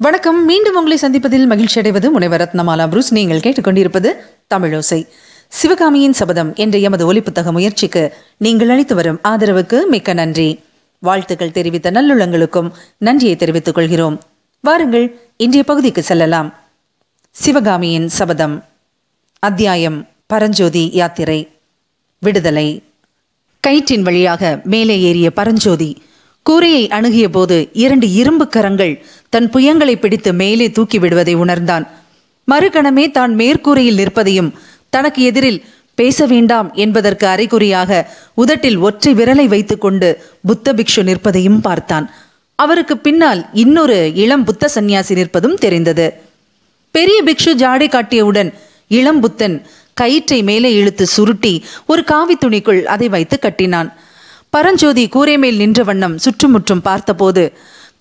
வணக்கம். மீண்டும் உங்களை சந்திப்பதில் மகிழ்ச்சி அடைவது முனைவர் ரத்னமாலா புரூஸ். நீங்கள் கேட்டுக்கொண்டிருப்பது தமிழோசை. சிவகாமியின் சபதம் என்ற எமது ஒலிப்புத்தக முயற்சிக்கு நீங்கள் அளித்து வரும் ஆதரவுக்கு மிக்க நன்றி. வாழ்த்துக்கள் தெரிவித்த நல்லுள்ளங்களுக்கும் நன்றியை தெரிவித்துக் கொள்கிறோம். வாருங்கள் இன்றைய பகுதிக்கு செல்லலாம். சிவகாமியின் சபதம். அத்தியாயம். பரஞ்சோதி யாத்திரை. விடுதலை. கயிற்றின் வழியாக மேலே ஏறிய பரஞ்சோதி கூரையை அணுகிய போது இரண்டு இரும்பு கரங்கள் தன் புயங்களை பிடித்து மேலே தூக்கி விடுவதை உணர்ந்தான். மறுகணமே தான் மேற்கூரையில் நிற்பதையும் தனக்கு எதிரில் பேச வேண்டாம் என்பதற்கு அறிகுறியாக உதட்டில் ஒற்றை விரலை வைத்துக்கொண்டு புத்த பிக்ஷு நிற்பதையும் பார்த்தான். அவருக்கு பின்னால் இன்னொரு இளம் புத்த சந்நியாசி நிற்பதும் தெரிந்தது. பெரிய பிக்ஷு ஜாடை காட்டியவுடன் இளம் புத்தன் கயிற்றை மேலே இழுத்து சுருட்டி ஒரு காவி துணிக்குள் அதை வைத்து கட்டினான். பரஞ்சோதி கூரை மேல் நின்ற வண்ணம் சுற்றுமுற்றும் பார்த்தபோது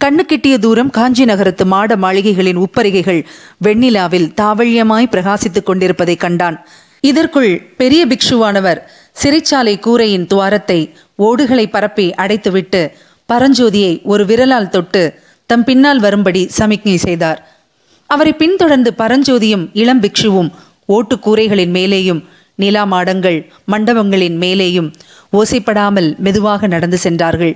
கண்ணு கிட்டிய தூரம் காஞ்சி நகரத்து மாட மாளிகைகளின் உப்பரிகைகள் வெண்ணிலாவில் தாவழியமாய் பிரகாசித்துக் கொண்டிருப்பதைக் கண்டான். இதற்குள் பெரிய பிக்ஷுவானவர் சிறைச்சாலை கூரையின் துவாரத்தை ஓடுகளை பரப்பி அடைத்துவிட்டு பரஞ்சோதியை ஒரு விரலால் தொட்டு தம் பின்னால் வரும்படி சமிக்ஞை செய்தார். அவரை பின்தொடர்ந்து பரஞ்சோதியும் இளம் பிக்ஷுவும் ஓட்டு கூரைகளின் மேலேயும் நிலா மாடங்கள் மண்டபங்களின் மேலேயும் ஓசைப்படாமல் மெதுவாக நடந்து சென்றார்கள்.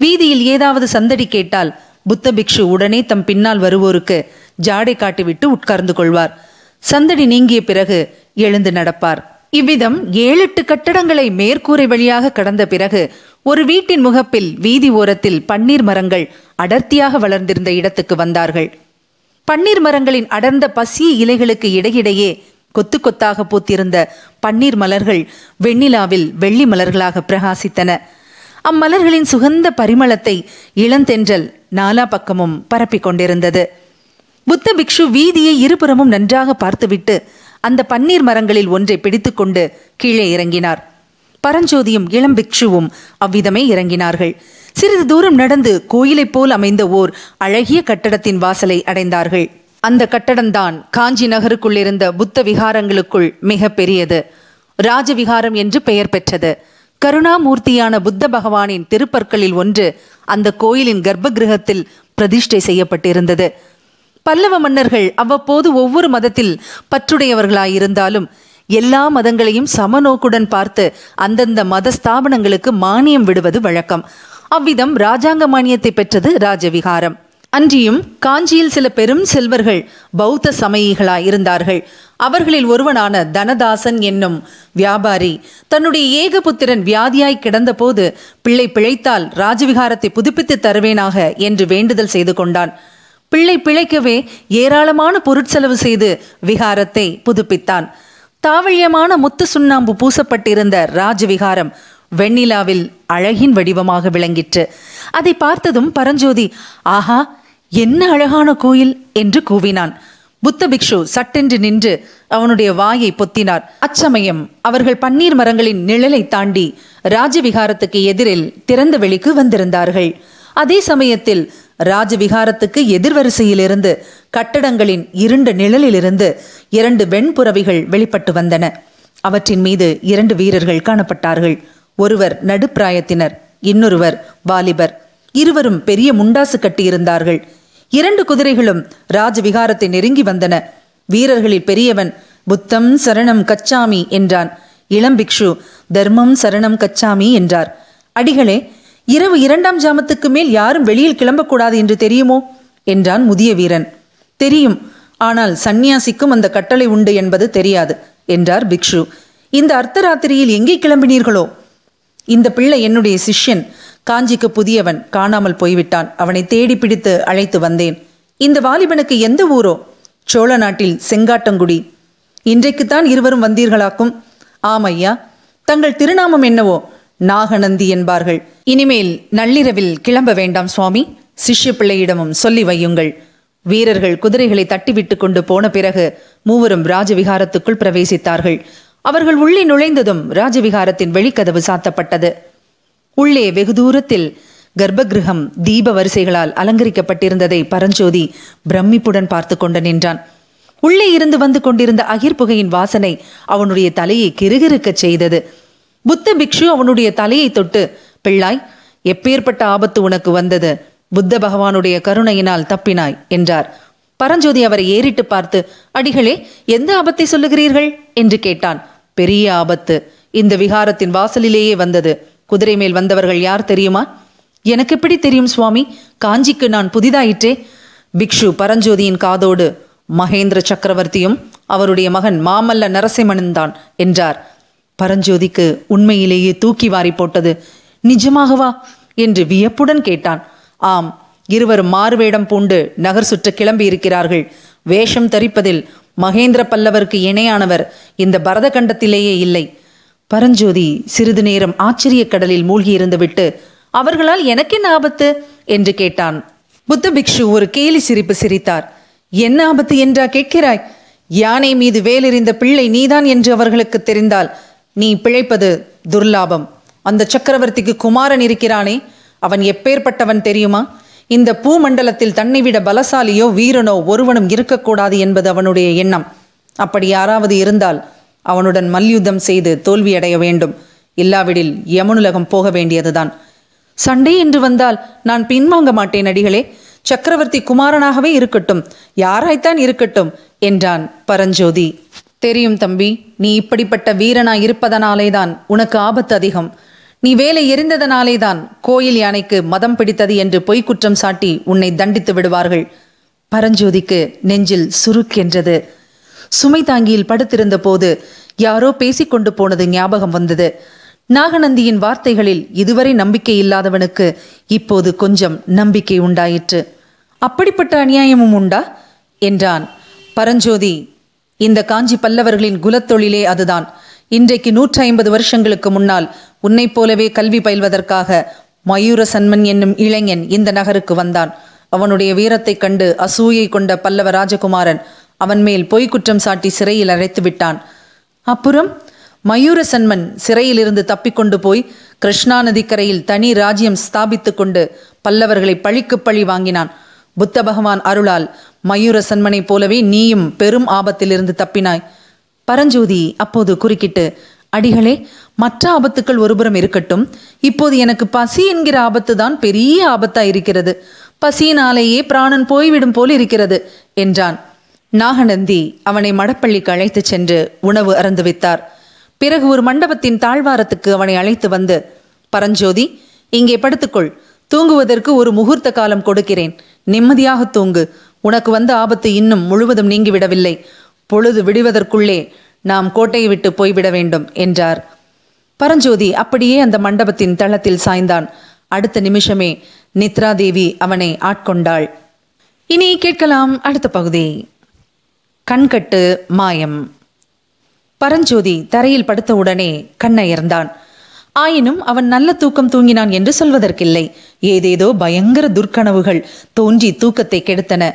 வீதியில் ஏதாவது சந்தடி கேட்டால் புத்த பிக்ஷு உடனே தம் பின்னால் வருவோருக்கு ஜாடை காட்டிவிட்டு உட்கார்ந்து கொள்வார். சந்தடி நீங்கிய பிறகு எழுந்து நடப்பார். இவ்விதம் ஏழெட்டு கட்டடங்களை மேற்கூரை வழியாக கடந்த பிறகு ஒரு வீட்டின் முகப்பில் வீதி ஓரத்தில் பன்னீர் மரங்கள் அடர்த்தியாக வளர்ந்திருந்த இடத்துக்கு வந்தார்கள். பன்னீர் மரங்களின் அடர்ந்த பசிய இலைகளுக்கு இடையிடையே கொத்து கொத்தாக பூத்திருந்த பன்னீர் மலர்கள் வெண்ணிலாவில் வெள்ளி மலர்களாக பிரகாசித்தன. அம்மலர்களின் சுகந்த பரிமளத்தை இளந்தென்றல் நாலா பக்கமும் பரப்பிக் கொண்டிருந்தது. புத்த பிக்ஷு வீதியை இருபுறமும் நன்றாக பார்த்துவிட்டு அந்த பன்னீர் மரங்களில் ஒன்றை பிடித்துக்கொண்டு கீழே இறங்கினார். பரஞ்சோதியும் இளம் பிக்ஷுவும் அவ்விதமே இறங்கினார்கள். சிறிது தூரம் நடந்து கோயிலைப் போல் அமைந்த ஓர் அழகிய கட்டடத்தின் வாசலை அடைந்தார்கள். அந்த கட்டடம்தான் காஞ்சி நகருக்குள் இருந்த புத்த விகாரங்களுக்குள் மிக பெரியது ராஜவிகாரம் என்று பெயர் பெற்றது. கருணாமூர்த்தியான புத்த பகவானின் திருப்பற்களில் ஒன்று அந்த கோயிலின் கர்ப்ப கிரகத்தில் பிரதிஷ்டை செய்யப்பட்டிருந்தது. பல்லவ மன்னர்கள் அவ்வப்போது ஒவ்வொரு மதத்தில் பற்றுடையவர்களாயிருந்தாலும் எல்லா மதங்களையும் சமநோக்குடன் பார்த்து அந்தந்த மத ஸ்தாபனங்களுக்கு மானியம் விடுவது வழக்கம். அவ்விதம் ராஜாங்க மானியத்தை பெற்றது ராஜவிகாரம். அன்றியும் காஞ்சியில் சில பெரும் செல்வர்கள் பௌத்த சமயிகளாய் இருந்தார்கள் அவர்களில் ஒருவனான தனதாசன் என்னும் வியாபாரி தன்னுடைய ஏகபுத்திரன் வியாதியாய் கிடந்தபோது பிள்ளை பிழைத்தால் ராஜவிகாரத்தை புதுப்பித்து தருவேனாக என்று வேண்டுதல் செய்து கொண்டான். பிள்ளை பிழைக்கவே ஏராளமான பொருட்செலவு செய்து விகாரத்தை புதுப்பித்தான். தாவழியமான முத்து சுண்ணாம்பு பூசப்பட்டிருந்த ராஜவிகாரம் வெண்ணிலாவில் அழகின் வடிவமாக விளங்கிற்று. அதை பார்த்ததும் பரஞ்சோதி ஆஹா என்ன அழகான கோயில் என்று கூவினான். புத்த பிக்ஷு சட்டென்று நின்று அவனுடைய வாயை பொத்தினார். அச்சமயம் அவர்கள் பன்னீர் மரங்களின் நிழலை தாண்டி ராஜவிகாரத்துக்கு எதிரில் திறந்த வெளிக்கு வந்திருந்தார்கள். அதே சமயத்தில் ராஜவிகாரத்துக்கு எதிர்வரிசையிலிருந்து கட்டடங்களின் இருண்ட நிழலிலிருந்து இரண்டு வெண்புறவிகள் வெளிப்பட்டு வந்தன. அவற்றின் மீது இரண்டு வீரர்கள் காணப்பட்டார்கள். ஒருவர் நடுப்பிராயத்தினர் இன்னொருவர் வாலிபர். இருவரும் பெரிய முண்டாசு கட்டியிருந்தார்கள். இரண்டு குதிரைகளும் ராஜவிகாரத்தை நெருங்கி வந்தன. வீரர்களில் பெரியவன் புத்தம் சரணம் கச்சாமி என்றான். இளம் பிக்ஷு தர்மம் சரணம் கச்சாமி என்றார். அடிகளே இரவு இரண்டாம் ஜாமத்துக்கு மேல் யாரும் வெளியில் கிளம்பக்கூடாது என்று தெரியுமோ? என்றான் முதிய வீரன். தெரியும். ஆனால் சந்நியாசிக்கும் அந்த கட்டளை உண்டு என்பது தெரியாது என்றார் பிக்ஷு. இந்த அர்த்தராத்திரியில் எங்கே கிளம்பினீர்களோ? இந்த பிள்ளை என்னுடைய சிஷ்யன். காஞ்சிக்கு புதியவன் காணாமல் போய்விட்டான். அவனை தேடி பிடித்து அழைத்து வந்தேன். இந்த வாலிபனுக்கு எந்த ஊரோ? சோழ நாட்டில் செங்காட்டங்குடி. இன்றைக்குத்தான் இருவரும் வந்தீர்களாக்கும்? ஆமையா தங்கள் திருநாமம் என்னவோ? நாகநந்தி என்பார்கள். இனிமேல் நள்ளிரவில் கிளம்ப வேண்டாம் சுவாமி. சிஷ்ய பிள்ளையிடமும் சொல்லி வையுங்கள். வீரர்கள் குதிரைகளை தட்டிவிட்டு கொண்டு போன பிறகு மூவரும் ராஜவிகாரத்துக்குள் பிரவேசித்தார்கள். அவர்கள் உள்ளே நுழைந்ததும் ராஜவிகாரத்தின் வெளிக்கதவு சாத்தப்பட்டது. உள்ளே வெகு தூரத்தில் கர்ப்பகிருகம் தீப வரிசைகளால் அலங்கரிக்கப்பட்டிருந்ததை பரஞ்சோதி பிரமிப்புடன் பார்த்து கொண்டு நின்றான். உள்ளே இருந்து வந்து கொண்டிருந்த அகிர் புகையின் வாசனை அவனுடைய தலையை கிறுகிறுக்கச் செய்தது. புத்த பிக்ஷு அவனுடைய தலையை தொட்டு பிள்ளாய் எப்பேற்பட்ட ஆபத்து உனக்கு வந்தது? புத்த பகவானுடைய கருணையினால் தப்பினாய் என்றார். பரஞ்சோதி அவரை ஏறிட்டு பார்த்து அடிகளே எந்த ஆபத்தை சொல்லுகிறீர்கள்? என்று கேட்டான். பெரிய ஆபத்து. இந்த விகாரத்தின் வாசலிலேயே வந்தது. குதிரை மேல் வந்தவர்கள் யார் தெரியுமா? எனக்கு எப்படி தெரியும் சுவாமி? காஞ்சிக்கு நான் புதிதாயிற்றே. பிக்ஷு பரஞ்சோதியின் காதோடு மகேந்திர சக்கரவர்த்தியும் அவருடைய மகன் மாமல்ல நரசிம்மனும் தான் என்றார். பரஞ்சோதிக்கு உண்மையிலேயே தூக்கி வாரி போட்டது நிஜமாகவா? என்று வியப்புடன் கேட்டான். ஆம் இருவரும் மாறுவேடம் பூண்டு நகர் சுற்ற கிளம்பி இருக்கிறார்கள். வேஷம் தரிப்பதில் மகேந்திர பல்லவருக்கு இணையானவர் இந்த பரதகண்டத்திலேயே இல்லை. பரஞ்சோதி சிறிது நேரம் ஆச்சரியக் கடலில் மூழ்கியிருந்துவிட்டு அவர்களால் எனக்கென்ன ஆபத்து? என்று கேட்டான். புத்த பிக்ஷு ஒரு கேலி சிரிப்பு சிரித்தார். என்ன ஆபத்து என்றா கேட்கிறாய்? யானை மீது வேலெறிந்த பிள்ளை நீதான் என்று அவர்களுக்கு தெரிந்தால் நீ பிழைப்பது துர்லாபம். அந்த சக்கரவர்த்திக்கு குமாரன் இருக்கிறானே அவன் எப்பேற்பட்டவன் தெரியுமா? இந்த பூமண்டலத்தில் தன்னை விட பலசாலியோ வீரனோ ஒருவனும் இருக்கக்கூடாது என்பது அவனுடைய எண்ணம். அப்படி யாராவது இருந்தால் அவனுடன் மல்யுத்தம் செய்து தோல்வியடைய வேண்டும். இல்லாவிடில் யமுனுலகம் போக வேண்டியதுதான். சண்டை என்று வந்தால் நான் பின்வாங்க மாட்டேன் அடிகளே. சக்கரவர்த்தி குமாரனாகவே இருக்கட்டும். யாராய்த்தான் இருக்கட்டும் என்றான் பரஞ்சோதி. தெரியும் தம்பி நீ இப்படிப்பட்ட வீரனாய் இருப்பதனாலேதான் உனக்கு ஆபத்து அதிகம். நீ வேலை எரிந்ததனாலேதான் கோயில் யானைக்கு மதம் பிடித்தது என்று பொய்க்குற்றம் சாட்டி உன்னை தண்டித்து விடுவார்கள். பரஞ்சோதிக்கு நெஞ்சில் சுருக்கென்றது சுமை தாங்கியில் படுத்திருந்த போது யாரோ பேசிக்கொண்டு போனது ஞாபகம் வந்தது. நாகநந்தியின் வார்த்தைகளில் இதுவரை நம்பிக்கை இல்லாதவனுக்கு இப்போது கொஞ்சம் நம்பிக்கை உண்டாயிற்று. அப்படிப்பட்ட அநியாயமும் உண்டா? என்றான். பரஞ்சோதி இந்த காஞ்சி பல்லவர்களின் குலத்தொழிலே அதுதான். இன்றைக்கு நூற்றி ஐம்பது வருஷங்களுக்கு முன்னால் உன்னைப் போலவே கல்வி பயில்வதற்காக மயூர சன்மன் என்னும் இளைஞன் இந்த நகருக்கு வந்தான். அவனுடைய வீரத்தைக் கண்டு அசூயை கொண்ட பல்லவ ராஜகுமாரன் அவன் மேல் பொய் குற்றம் சாட்டி சிறையில் அழைத்து விட்டான். அப்புறம் மயூரசன்மன் சிறையிலிருந்து தப்பிக்கொண்டு போய் கிருஷ்ணா நதிக்கரையில் தனி ராஜ்யம் ஸ்தாபித்து கொண்டு பல்லவர்களை பழிக்கு பழி வாங்கினான். புத்த பகவான் அருளால் மயூரசன்மனைப் போலவே நீயும் பெரும் ஆபத்திலிருந்து தப்பினாய். பரஞ்சோதி அப்போது குறுக்கிட்டு அடிகளே மற்ற ஆபத்துக்கள் ஒருபுறம் இருக்கட்டும். இப்போது எனக்கு பசி என்கிற ஆபத்து தான் பெரிய ஆபத்தா இருக்கிறது பசியினாலேயே பிராணன் போய்விடும் போல் இருக்கிறது என்றான். நாகநந்தி அவனை மடப்பள்ளிக்கு அழைத்துச் சென்று உணவு அறந்து வைத்தார். பிறகு ஒரு மண்டபத்தின் தாழ்வாரத்துக்கு அவனை அழைத்து வந்து பரஞ்சோதி இங்கே படுத்துக்கொள். தூங்குவதற்கு ஒரு முகூர்த்த காலம் கொடுக்கிறேன். நிம்மதியாக தூங்கு. உனக்கு வந்த ஆபத்து இன்னும் முழுவதும் நீங்கிவிடவில்லை. பொழுது விடுவதற்குள்ளே நாம் கோட்டையை விட்டு போய்விட வேண்டும் என்றார். பரஞ்சோதி அப்படியே அந்த மண்டபத்தின் தளத்தில் சாய்ந்தான். அடுத்த நிமிஷமே நித்ரா தேவி அவனை ஆட்கொண்டாள். இனி கேட்கலாம் அடுத்த பகுதி. கண்கட்டு மாயம். பரஞ்சோதி தரையில் படுத்தவுடனே கண்ணயர்ந்தான். ஆயினும் அவன் நல்ல தூக்கம் தூங்கினான் என்று சொல்வதற்கில்லை. ஏதேதோ பயங்கர துர்க்கனவுகள் தோன்றி தூக்கத்தை கெடுத்தன.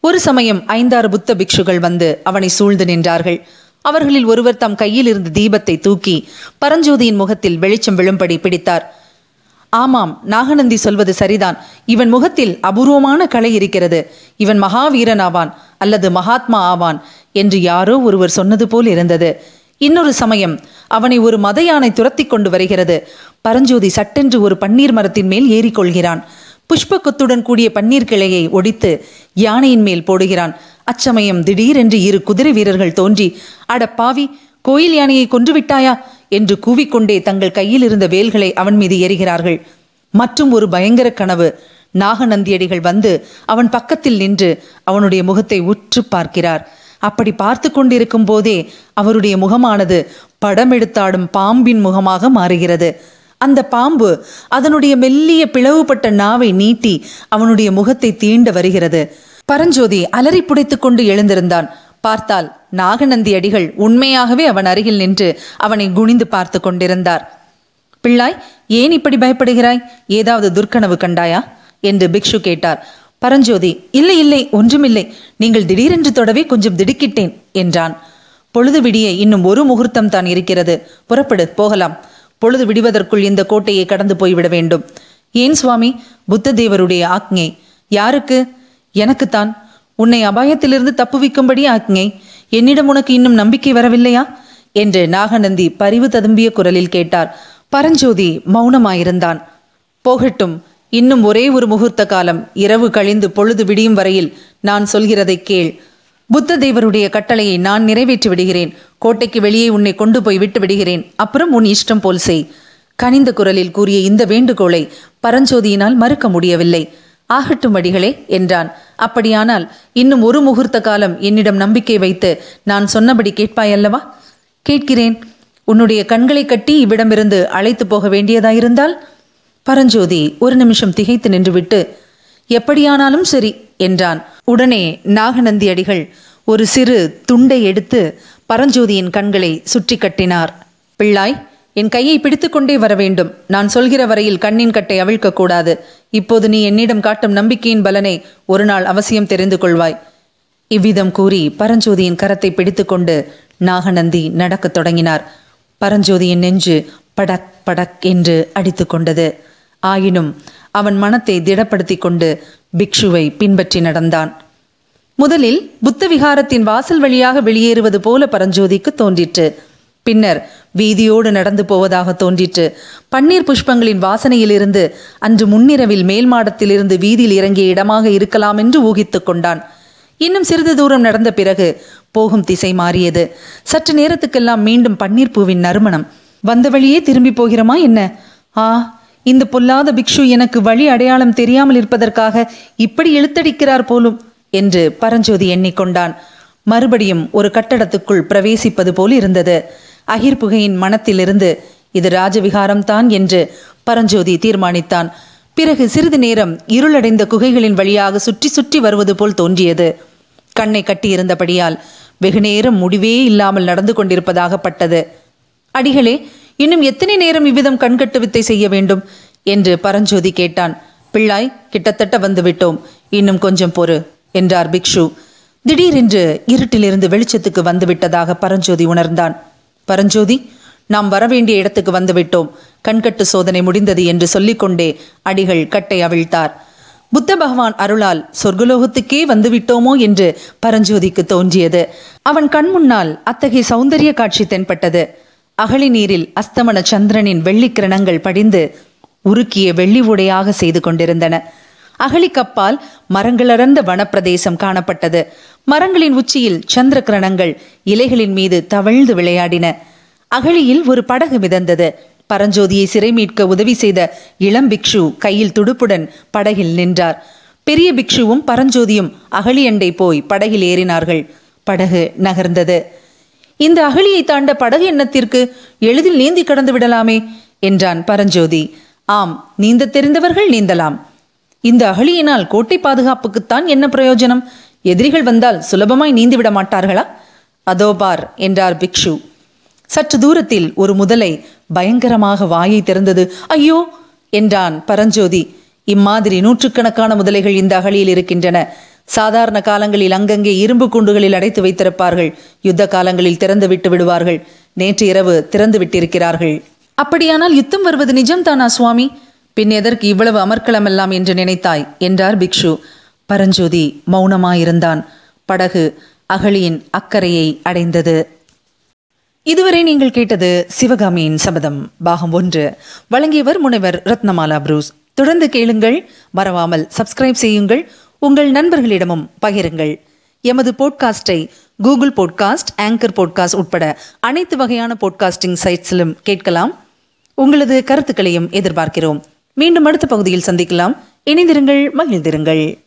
ஒரு சமயம் ஐந்தாறு புத்த பிக்ஷுகள் வந்து அவனை சூழ்ந்து நின்றார்கள். அவர்களில் ஒருவர் தம் கையில் இருந்த தீபத்தை தூக்கி பரஞ்சோதியின் முகத்தில் வெளிச்சம் விழும்படி பிடித்தார். ஆமாம் நாகநந்தி சொல்வது சரிதான். இவன் முகத்தில் அபூர்வமான கலை இருக்கிறது. இவன் மகாவீரன் ஆவான் அல்லது மகாத்மா ஆவான் என்று யாரோ ஒருவர் சொன்னது போல் இருந்தது. இன்னொரு சமயம் அவனை ஒரு மத யானை துரத்தி கொண்டு வருகிறது. பரஞ்சோதி சட்டென்று ஒரு பன்னீர் மரத்தின் மேல் ஏறிக்கொள்கிறான். புஷ்ப கொத்துடன் கூடிய பன்னீர் கிளையை ஒடித்து யானையின் மேல் போடுகிறான். அச்சமயம் திடீரென்று இரு குதிரை வீரர்கள் தோன்றி அட பாவி கோயில் யானையை கொன்று விட்டாயா? என்று கூவிக்கொண்டே தங்கள் கையில் இருந்த வேல்களை அவன் மீது எறிகிறார்கள் மற்றும் ஒரு பயங்கர கனவு. நாகநந்தியடிகள் வந்து அவன் பக்கத்தில் நின்று அவனுடைய முகத்தை உற்று பார்க்கிறார். அப்படி பார்த்து கொண்டிருக்கும் போதே அவருடைய முகமானது படம் எடுத்தாடும் பாம்பின் முகமாக மாறுகிறது. அந்த பாம்பு அதனுடைய மெல்லிய பிளவுபட்ட நாவை நீட்டி அவனுடைய முகத்தை தீண்ட வருகிறது. பரஞ்சோதி அலறி புடைத்துக் கொண்டு எழுந்திருந்தான். பார்த்தால் நாகநந்தி அடிகள் உண்மையாகவே அவன் அருகில் நின்று அவனை குனிந்து பார்த்து கொண்டிருந்தார். பிள்ளாய் ஏன் இப்படி பயப்படுகிறாய்? ஏதாவது துர்க்கனவு கண்டாயா? என்று பிக்ஷு கேட்டார். பரஞ்சோதி இல்லை இல்லை ஒன்றுமில்லை. நீங்கள் திடீரென்று தொடவே கொஞ்சம் திடுக்கிட்டேன் என்றான். பொழுது விடிய இன்னும் ஒரு முகூர்த்தம் தான் இருக்கிறது. புறப்படு போகலாம். பொழுது விடுவதற்குள் இந்த கோட்டையை கடந்து போய்விட வேண்டும். ஏன் சுவாமி? புத்த தேவருடைய ஆக்ஞை. யாருக்கு? எனக்குத்தான். உன்னை அபாயத்திலிருந்து தப்புவிக்கும்படி ஆக்ஞை என்னிடம் உனக்கு இன்னும் நம்பிக்கை வரவில்லையா? என்று நாகநந்தி பரிவு ததும்பிய குரலில் கேட்டார். பரஞ்சோதி மௌனமாயிருந்தான். போகட்டும் இன்னும் ஒரே ஒரு முகூர்த்த காலம் இரவு கழிந்து பொழுது விடியும் வரையில் நான் சொல்கிறதை கேள். புத்த தேவருடைய கட்டளையை நான் நிறைவேற்றி விடுகிறேன். கோட்டைக்கு வெளியே உன்னை கொண்டு போய் விட்டு விடுகிறேன். அப்புறம் உன் இஷ்டம் போல் செய். கனிந்த குரலில் கூறிய இந்த வேண்டுகோளை பரஞ்சோதியினால் மறுக்க முடியவில்லை. ஆகட்டும் அடிகளே என்றான். அப்படியானால் இன்னும் ஒரு முகூர்த்த காலம் என்னிடம் நம்பிக்கை வைத்து நான் சொன்னபடி கேட்பாயல்லவா? கேட்கிறேன். உன்னுடைய கண்களை கட்டி இவ்விடமிருந்து அழைத்து போக வேண்டியதாயிருந்தால்? பரஞ்சோதி ஒரு நிமிஷம் திகைத்து நின்றுவிட்டு எப்படியானாலும் சரி என்றான். உடனே நாகநந்தி அடிகள் ஒரு சிறு துண்டை எடுத்து பரஞ்சோதியின் கண்களை சுற்றி கட்டினார். பிள்ளாய் என் கையை பிடித்துக்கொண்டே வர வேண்டும் நான் சொல்கிற வரையில் கண்ணின் கட்டை அவிழ்க்க கூடாது இப்போது நீ என்னிடம் காட்டும் நம்பிக்கையின் பலனை ஒரு நாள் அவசியம் தெரிந்து கொள்வாய். இவ்விதம் கூறி பரஞ்சோதியின் கரத்தை பிடித்துக்கொண்டு நாகநந்தி நடக்கத் தொடங்கினார். பரஞ்சோதியின் நெஞ்சு படக் படக் என்று அடித்து கொண்டது. ஆயினும் அவன் மனத்தை திடப்படுத்தி கொண்டு பிக்ஷுவை பின்பற்றி நடந்தான். முதலில் புத்த விகாரத்தின் வாசல் வழியாக வெளியேறுவது போல பரஞ்சோதிக்கு தோன்றிற்று. பின்னர் வீதியோடு நடந்து போவதாக தோன்றிற்று. பன்னீர் புஷ்பங்களின் வாசனையிலிருந்து அன்று முன்னிரவில் மேல் மாடத்திலிருந்து வீதியில் இறங்கிய இடமாக இருக்கலாம் என்று ஊகித்துக் கொண்டான். இன்னும் சிறிது தூரம் நடந்த பிறகு போகும் திசை மாறியது. சற்று நேரத்துக்கெல்லாம் மீண்டும் பன்னீர் பூவின் நறுமணம். வந்த வழியே திரும்பி போகிறோமா என்ன? ஆ இந்த பொல்லாத பிக்ஷு எனக்கு வழி அடையாளம் தெரியாமல் இருப்பதற்காக இப்படி இழுத்தடிக்கிறார் போலும் என்று பரஞ்சோதி எண்ணிக்கொண்டான். மறுபடியும் ஒரு கட்டடத்துக்குள் பிரவேசிப்பது போல் இருந்தது. அகிர் புகையின் மனத்திலிருந்து இது ராஜவிகாரம்தான் என்று பரஞ்சோதி தீர்மானித்தான். பிறகு சிறிது நேரம் இருளடைந்த குகைகளின் வழியாக சுற்றி சுற்றி வருவது போல் தோன்றியது. கண்ணை கட்டியிருந்தபடியால் வெகுநேரம் முடிவே இல்லாமல் நடந்து கொண்டிருப்பதாகப்பட்டது அடிகளே இன்னும் எத்தனை நேரம் இவ்விதம் கண்கட்டு வித்தை செய்ய வேண்டும்? என்று பரஞ்சோதி கேட்டான். பிள்ளாய் கிட்டத்தட்ட வந்துவிட்டோம் இன்னும் கொஞ்சம் பொறு என்றார் பிக்ஷு. திடீரென்று இருட்டிலிருந்து வெளிச்சத்துக்கு வந்துவிட்டதாக பரஞ்சோதி உணர்ந்தான். பரஞ்சோதி நாம் வரவேண்டிய இடத்துக்கு வந்துவிட்டோம். கண்கட்டு சோதனை முடிந்தது என்று சொல்லிக்கொண்டே அடிகள் கட்டை அவிழ்த்தார். புத்த பகவான் அருளால் சொர்க்கலோகத்துக்கே வந்துவிட்டோமோ என்று பரஞ்சோதிக்கு தோன்றியது. அவன் கண் முன்னால் அத்தகைய சௌந்தரிய காட்சி தென்பட்டது. அகழி நீரில் அஸ்தமன சந்திரனின் வெள்ளிக்கிரணங்கள் படிந்து உருக்கிய வெள்ளி உடையாக செய்து கொண்டிருந்தன. அகழிக்கப்பால் மரங்களடர்ந்த வனப்பிரதேசம் காணப்பட்டது. மரங்களின் உச்சியில் சந்திர கிரணங்கள் இலைகளின் மீது தவழ்ந்து விளையாடின. அகழியில் ஒரு படகு மிதந்தது. பரஞ்சோதியை சிறை மீட்க உதவி செய்த இளம் பிக்ஷு கையில் துடுப்புடன் படகில் நின்றார். பெரிய பிக்ஷுவும் பரஞ்சோதியும் அகழியண்டை போய் படகில் ஏறினார்கள். படகு நகர்ந்தது. இந்த அகழியை தாண்ட படகு எண்ணத்திற்கு எளிதில் நீந்தி கடந்து விடலாமே என்றான் பரஞ்சோதி. ஆம் நீந்த தெரிந்தவர்கள் நீந்தலாம். இந்த அகழியினால் கோட்டை பாதுகாப்புக்குத்தான் என்ன பிரயோஜனம்? எதிரிகள் வந்தால் சுலபமாய் நீந்தி விட மாட்டார்களா? அதோ பார் என்றார் பிக்ஷு. சற்று தூரத்தில் ஒரு முதலை பயங்கரமாக வாயை திறந்தது. ஐயோ என்றான் பரஞ்சோதி. இம்மாதிரி நூற்றுக்கணக்கான முதலைகள் இந்த அகழியில் இருக்கின்றன. சாதாரண காலங்களில் அங்கங்கே இரும்பு குண்டுகளில் அடைத்து வைத்திருப்பார்கள். யுத்த காலங்களில் திறந்து விட்டு விடுவார்கள். நேற்று இரவு திறந்து விட்டிருக்கிறார்கள். அப்படியானால் யுத்தம் வருவது நிஜம்தானா சுவாமி? பின் எதற்கு இவ்வளவு அமர்க்களமெல்லாம் என்று நினைத்தாய் என்றார் பிக்ஷு. பரஞ்சோதி மௌனமாயிருந்தான். படகு அகழியின் அக்கறையை அடைந்தது. இதுவரை நீங்கள் கேட்டது சிவகாமியின் சபதம். பாகம் ஒன்று. வழங்கியவர் முனைவர் ரத்னமாலா புரூஸ். தொடர்ந்து கேளுங்கள். மறவாமல் சப்ஸ்கிரைப் செய்யுங்கள். உங்கள் நண்பர்களிடமும் பகிருங்கள். எமது போட்காஸ்டை கூகுள் போட்காஸ்ட் ஆங்கர் போட்காஸ்ட் உட்பட அனைத்து வகையான போட்காஸ்டிங் சைட்ஸிலும் கேட்கலாம். உங்களது கருத்துக்களையும் எதிர்பார்க்கிறோம். மீண்டும் அடுத்த பகுதியில் சந்திக்கலாம். இணைந்திருங்கள் மகிழ்ந்திருங்கள்.